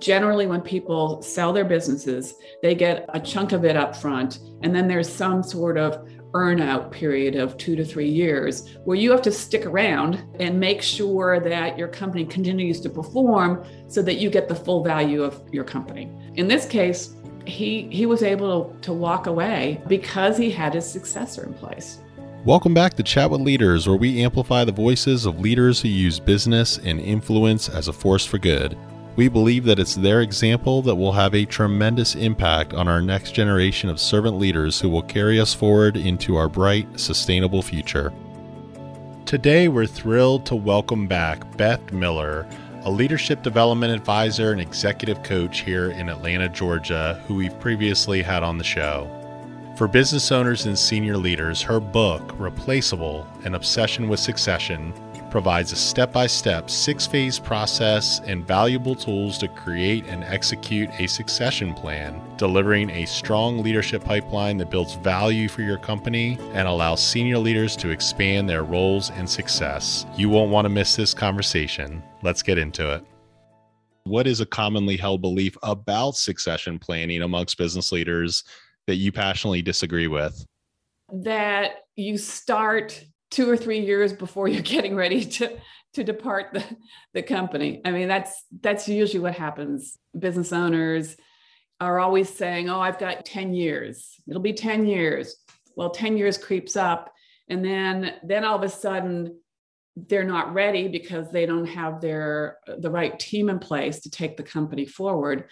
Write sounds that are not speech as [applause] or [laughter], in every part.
generally when people sell their businesses they get a chunk of it up front and then there's some sort of earnout period of two to three years where you have to stick around and make sure that your company continues to perform so that you get the full value of your company in this case he he was able to, to walk away because he had his successor in place Welcome back to Chat with Leaders, where we amplify the voices of leaders who use business and influence as a force for good. We believe that it's their example that will have a tremendous impact on our next generation of servant leaders who will carry us forward into our bright, sustainable future. Today, we're thrilled to welcome back Beth Miller, a leadership development advisor and executive coach here in Atlanta, Georgia, who we've previously had on the show. For business owners and senior leaders, her book, Replaceable An Obsession with Succession, provides a step by step, six phase process and valuable tools to create and execute a succession plan, delivering a strong leadership pipeline that builds value for your company and allows senior leaders to expand their roles and success. You won't want to miss this conversation. Let's get into it. What is a commonly held belief about succession planning amongst business leaders? that you passionately disagree with? That you start two or three years before you're getting ready to to depart the, the company. I mean, that's that's usually what happens. Business owners are always saying, "Oh, I've got 10 years. It'll be 10 years." Well, 10 years creeps up and then then all of a sudden they're not ready because they don't have their the right team in place to take the company forward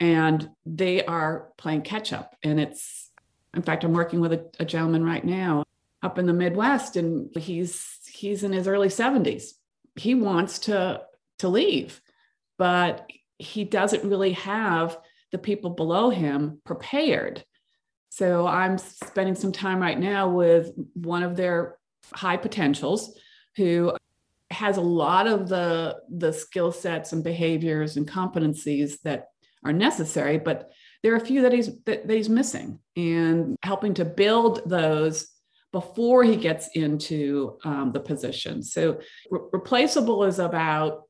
and they are playing catch up and it's in fact i'm working with a, a, gentleman right now up in the midwest and he's he's in his early 70s he wants to to leave but he doesn't really have the people below him prepared. So i'm spending some time right now with one of their high potentials who has a lot of the the skill sets and behaviors and competencies that are necessary but there are a few that he's that, that he's missing and helping to build those before he gets into um, the position. So re- replaceable is about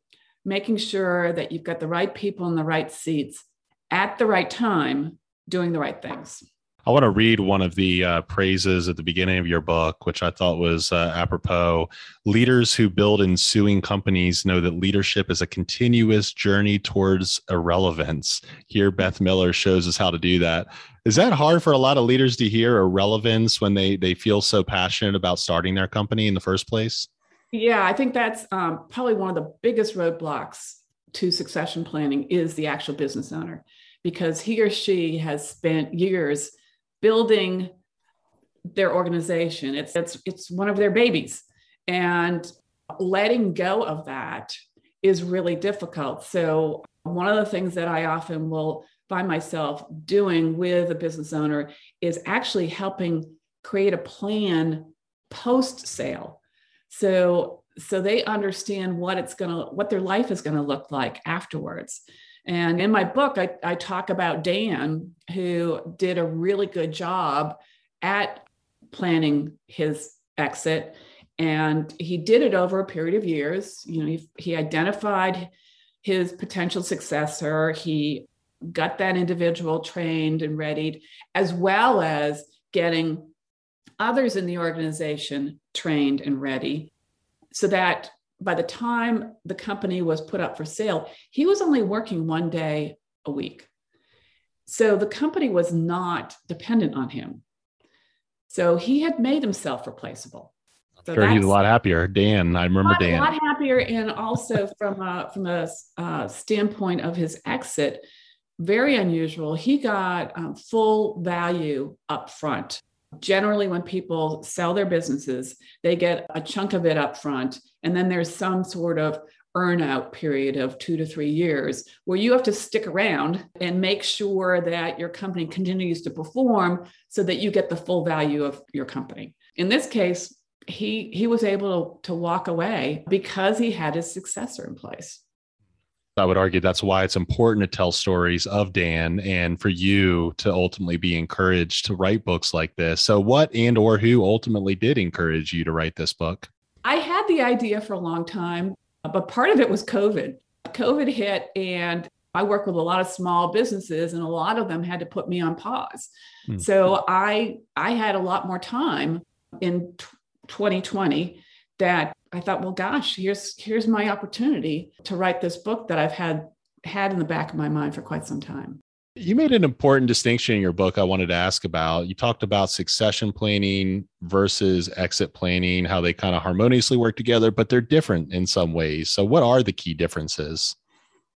making sure that you've got the right people in the right seats at the right time doing the right things I want to read one of the uh, praises at the beginning of your book, which I thought was uh, apropos. Leaders who build ensuing companies know that leadership is a continuous journey towards irrelevance. Here, Beth Miller shows us how to do that. Is that hard for a lot of leaders to hear irrelevance when they they feel so passionate about starting their company in the first place? Yeah, I think that's um, probably one of the biggest roadblocks to succession planning is the actual business owner because he or she has spent years building their organization. It's it's it's one of their babies. And letting go of that is really difficult. So one of the things that I often will find myself doing with a business owner is actually helping create a plan post sale. So so they understand what it's going to what their life is going to look like afterwards. And in my book, I, I talk about Dan, who did a really good job at planning his exit. And he did it over a period of years. You know, he, he identified his potential successor. He got that individual trained and readied, as well as getting others in the organization trained and ready so that by the time the company was put up for sale, he was only working one day a week. So the company was not dependent on him. So he had made himself replaceable. So sure, he's a lot happier. Dan, I remember Dan. A lot happier, and also from a from a uh, standpoint of his exit, very unusual. He got um, full value up front generally when people sell their businesses they get a chunk of it up front and then there's some sort of earnout period of two to three years where you have to stick around and make sure that your company continues to perform so that you get the full value of your company. In this case he he was able to, to walk away because he had his successor in place I would argue that's why it's important to tell stories of Dan and for you to ultimately be encouraged to write books like this. So what and or who ultimately did encourage you to write this book? I had the idea for a long time, but part of it was COVID. COVID hit and I work with a lot of small businesses and a lot of them had to put me on pause. Mm-hmm. So I I had a lot more time in t- 2020 that I thought, well gosh, here's here's my opportunity to write this book that I've had had in the back of my mind for quite some time. You made an important distinction in your book I wanted to ask about. You talked about succession planning versus exit planning, how they kind of harmoniously work together, but they're different in some ways. So, what are the key differences?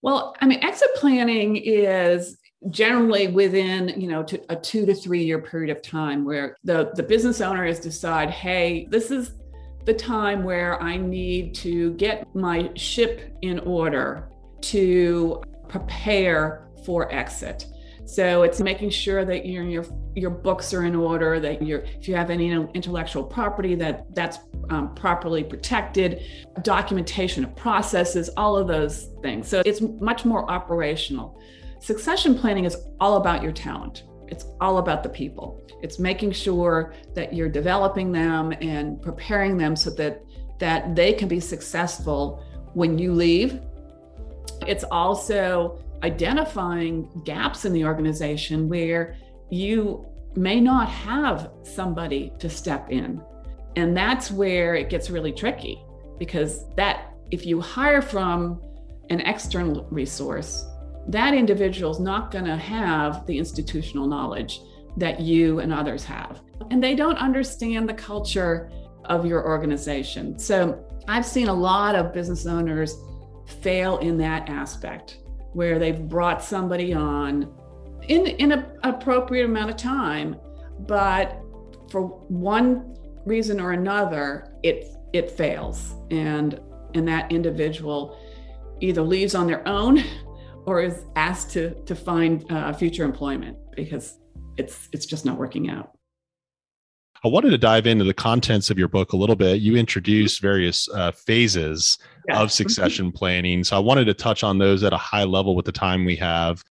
Well, I mean, exit planning is generally within you know a two to three year period of time where the the business owner has decide hey this is the time where i need to get my ship in order to prepare for exit so it's making sure that your your your books are in order, that you if you have any intellectual property that that's um, properly protected, documentation of processes, all of those things. So it's much more operational. Succession planning is all about your talent. It's all about the people. It's making sure that you're developing them and preparing them so that that they can be successful when you leave. It's also identifying gaps in the organization where you may not have somebody to step in. And that's where it gets really tricky because that if you hire from an external resource, that individual is not going to have the institutional knowledge that you and others have. And they don't understand the culture of your organization. So I've seen a lot of business owners fail in that aspect where they've brought somebody on in in an appropriate amount of time, but for one reason or another, it it fails, and and that individual either leaves on their own or is asked to to find uh, future employment because it's it's just not working out. I wanted to dive into the contents of your book a little bit. You introduced various uh, phases yeah. of succession planning. So I wanted to touch on those at a high level with the time we have.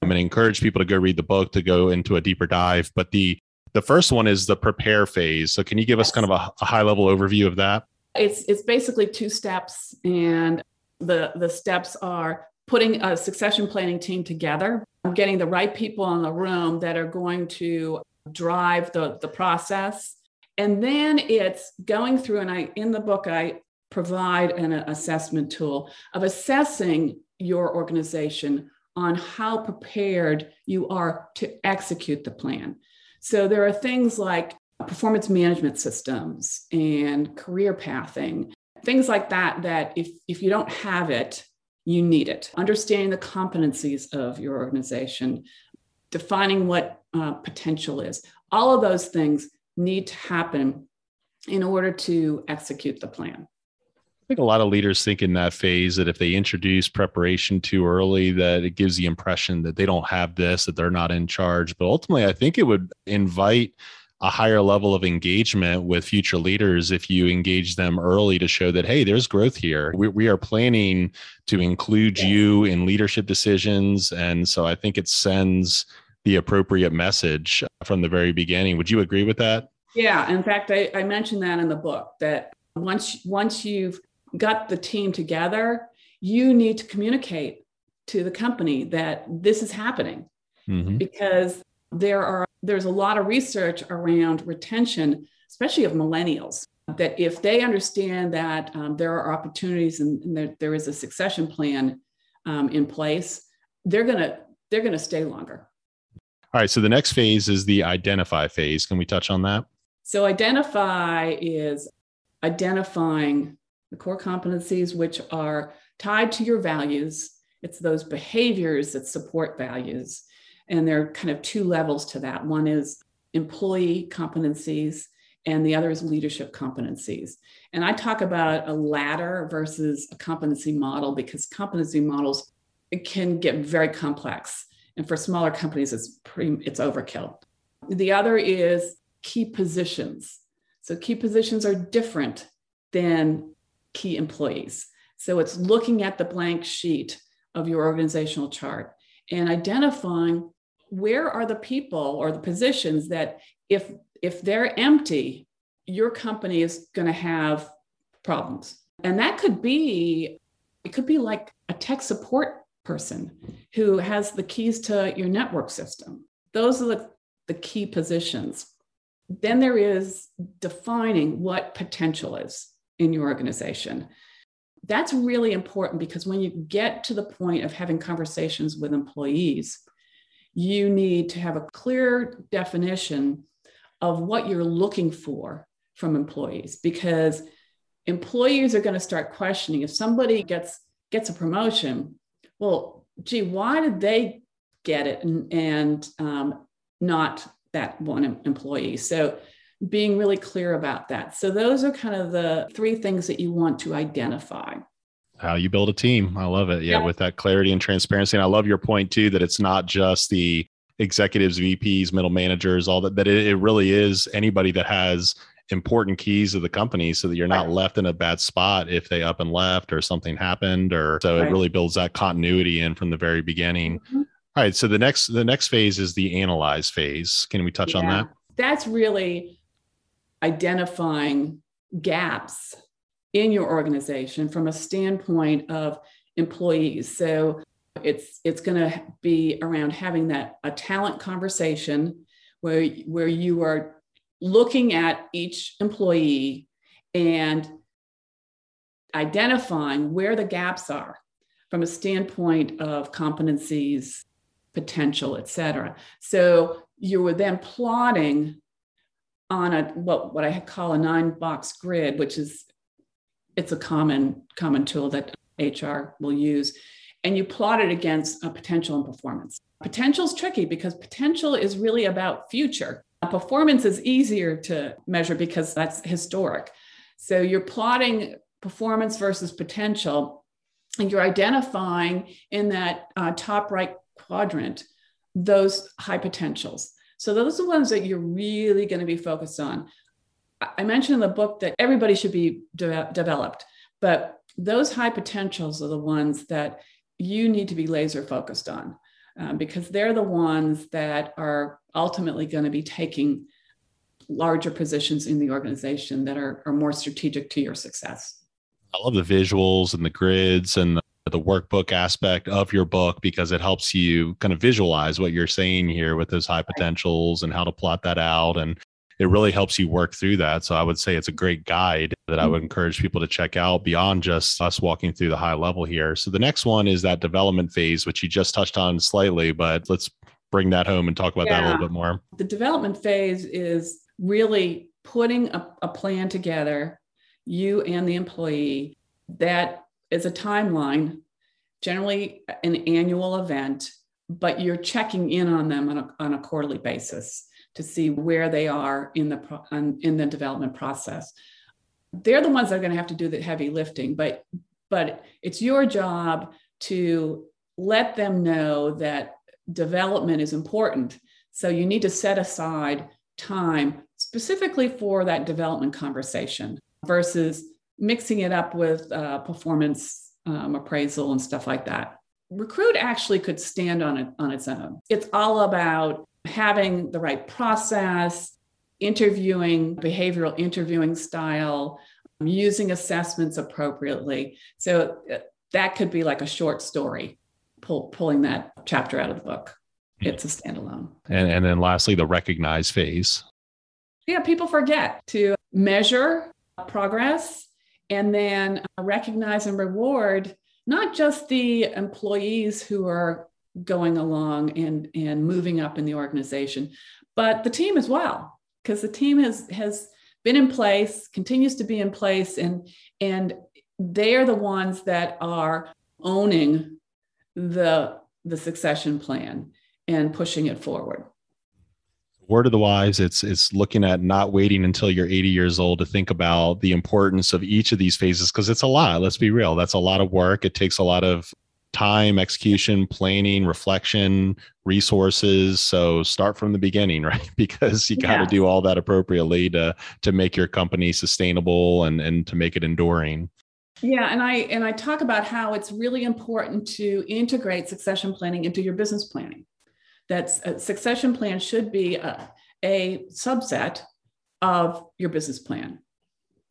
I'm going to encourage people to go read the book to go into a deeper dive. But the the first one is the prepare phase. So can you give yes. us kind of a, a high level overview of that? It's it's basically two steps, and the the steps are putting a succession planning team together, getting the right people in the room that are going to drive the, the process. And then it's going through, and I in the book, I provide an assessment tool of assessing your organization on how prepared you are to execute the plan. So there are things like performance management systems and career pathing, things like that, that if, if you don't have it, you need it. Understanding the competencies of your organization, defining what uh, potential is. All of those things need to happen in order to execute the plan. I think a lot of leaders think in that phase that if they introduce preparation too early, that it gives the impression that they don't have this, that they're not in charge. But ultimately, I think it would invite a higher level of engagement with future leaders if you engage them early to show that hey there's growth here we, we are planning to include yes. you in leadership decisions and so i think it sends the appropriate message from the very beginning. Would you agree with that? Yeah. In fact, I, I mentioned that in the book that once once you've got the team together, you need to communicate to the company that this is happening mm-hmm. because there are there's a lot of research around retention, especially of millennials. That if they understand that um, there are opportunities and, and there, there is a succession plan um, in place, they're gonna they're gonna stay longer. All right. So the next phase is the identify phase. Can we touch on that? So, identify is identifying the core competencies which are tied to your values. It's those behaviors that support values. And there are kind of two levels to that. One is employee competencies, and the other is leadership competencies. And I talk about a ladder versus a competency model because competency models can get very complex. And for smaller companies, it's pretty, it's overkill. The other is key positions. So key positions are different than key employees. So it's looking at the blank sheet of your organizational chart and identifying where are the people or the positions that if if they're empty, your company is going to have problems. And that could be it could be like a tech support person who has the keys to your network system. Those are the, the key positions. Then there is defining what potential is in your organization. That's really important because when you get to the point of having conversations with employees, you need to have a clear definition of what you're looking for from employees because employees are going to start questioning. If somebody gets gets a promotion well gee why did they get it and, and um, not that one employee? So being really clear about that. So those are kind of the three things that you want to identify how you build a team i love it yeah, yeah. with that clarity and transparency and i love your point too that it's not just the executives vps middle managers all that but it, it really is anybody that has important keys of the company so that you're not right. left in a bad spot if they up and left or something happened or so right. it really builds that continuity in from the very beginning mm-hmm. All right so the next the next phase is the analyze phase can we touch yeah. on that that's really identifying gaps in your organization from a standpoint of employees so it's it's going to be around having that a talent conversation where where you are looking at each employee and identifying where the gaps are from a standpoint of competencies, potential, et cetera. So you were then plotting on a what, what I call a nine box grid, which is it's a common common tool that HR will use. And you plot it against a potential and performance. Potential is tricky because potential is really about future. Performance is easier to measure because that's historic. So you're plotting performance versus potential, and you're identifying in that uh, top right quadrant those high potentials. So those are the ones that you're really going to be focused on. I mentioned in the book that everybody should be de- developed, but those high potentials are the ones that you need to be laser focused on um, because they're the ones that are ultimately going to be taking larger positions in the organization that are, are more strategic to your success. I love the visuals and the grids and the, the workbook aspect of your book because it helps you kind of visualize what you're saying here with those high potentials and how to plot that out. And it really helps you work through that. So I would say it's a great guide that I would mm-hmm. encourage people to check out beyond just us walking through the high level here. So the next one is that development phase, which you just touched on slightly, but let's bring that home and talk about yeah. that a little bit more. The development phase is really putting a, a plan together, you and the employee, that is a timeline, generally an annual event, but you're checking in on them on a, on a quarterly basis to see where they are in the in the development process. They're the ones that are going to have to do the heavy lifting, but but it's your job to let them know that development is important. So you need to set aside time specifically for that development conversation versus mixing it up with uh, performance um, appraisal and stuff like that. Recruit actually could stand on it on its own. It's all about having the right process, interviewing, behavioral interviewing style, using assessments appropriately. So uh, that could be like a short story, pull, pulling that chapter out of the book. It's a standalone. And, and then lastly, the recognize phase. Yeah, people forget to measure progress and then recognize and reward not just the employees who are going along and and moving up in the organization. But the team as well because the team has has been in place continues to be in place and and they are the ones that are owning the the succession plan and pushing it forward. Word of the wise it's it's looking at not waiting until you're 80 years old to think about the importance of each of these phases because it's a lot let's be real. That's a lot of work. It takes a lot of time, execution, planning, reflection, resources. So start from the beginning, [laughs] right? Because you got to yeah. do all that appropriately to to make your company sustainable and and to make it enduring. Yeah, and I and I talk about how it's really important to integrate succession planning into your business planning. That a uh, succession plan should be a, a subset of your business plan.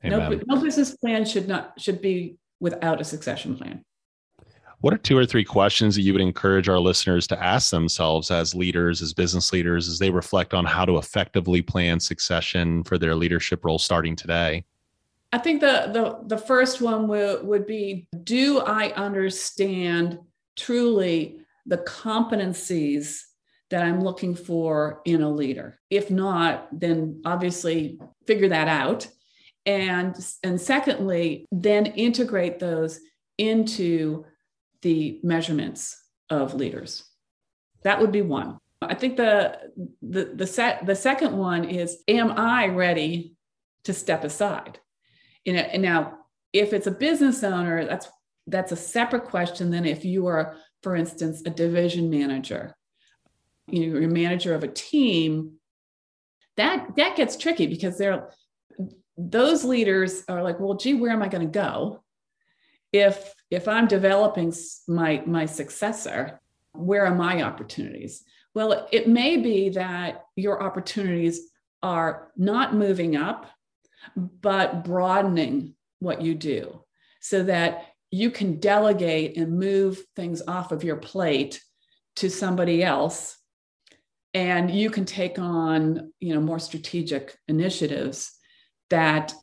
No, no business plan should not should be without a succession plan. What are two or three questions that you would encourage our listeners to ask themselves as leaders, as business leaders, as they reflect on how to effectively plan succession for their leadership role starting today? I think the the, the first one would, would be do I understand truly the competencies that I'm looking for in a leader? If not, then obviously figure that out. And, and secondly, then integrate those into the measurements of leaders. That would be one. I think the the the set the second one is am I ready to step aside? You know, and now if it's a business owner, that's that's a separate question than if you are, for instance, a division manager, you know, you're a manager of a team. That that gets tricky because they're those leaders are like, well, gee, where am I going to go? If if I'm developing my my successor, where are my opportunities? Well, it may be that your opportunities are not moving up, but broadening what you do so that you can delegate and move things off of your plate to somebody else and you can take on you know more strategic initiatives that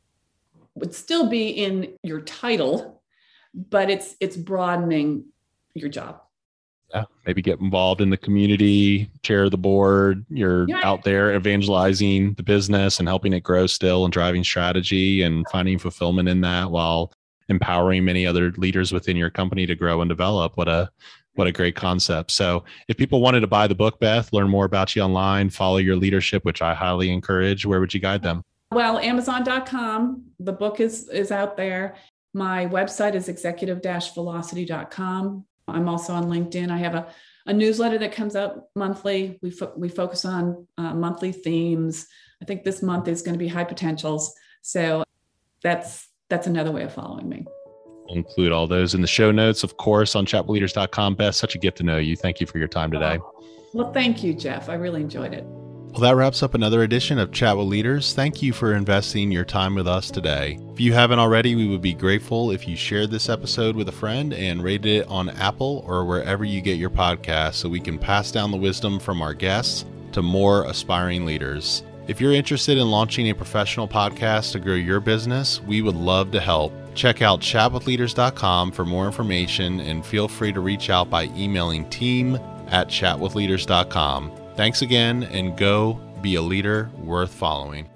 would still be in your title but it's it's broadening your job. Yeah maybe get involved in the community chair the board you're yeah. out there evangelizing the business and helping it grow still and driving strategy and finding fulfillment in that while empowering many other leaders within your company to grow and develop. What a what a great concept. So if people wanted to buy the book beth learn more about you online follow your leadership which i highly encourage where would you guide them? Well amazon.com the book is is out there my website is executive-velocity.com i'm also on linkedin i have a, a newsletter that comes out monthly we, fo- we focus on uh, monthly themes i think this month is going to be high potentials so that's that's another way of following me. We'll include all those in the show notes, of course, on chatwithleaders.com. Beth, such a gift to know you. Thank you for your time today. Well, thank you, Jeff. I really enjoyed it. Well, that wraps up another edition of Chat with Leaders. Thank you for investing your time with us today. If you haven't already, we would be grateful if you shared this episode with a friend and rated it on Apple or wherever you get your podcasts so we can pass down the wisdom from our guests to more aspiring leaders. If you're interested in launching a professional podcast to grow your business, we would love to help. Check out chatwithleaders.com for more information and feel free to reach out by emailing team at chatwithleaders.com. Thanks again and go be a leader worth following.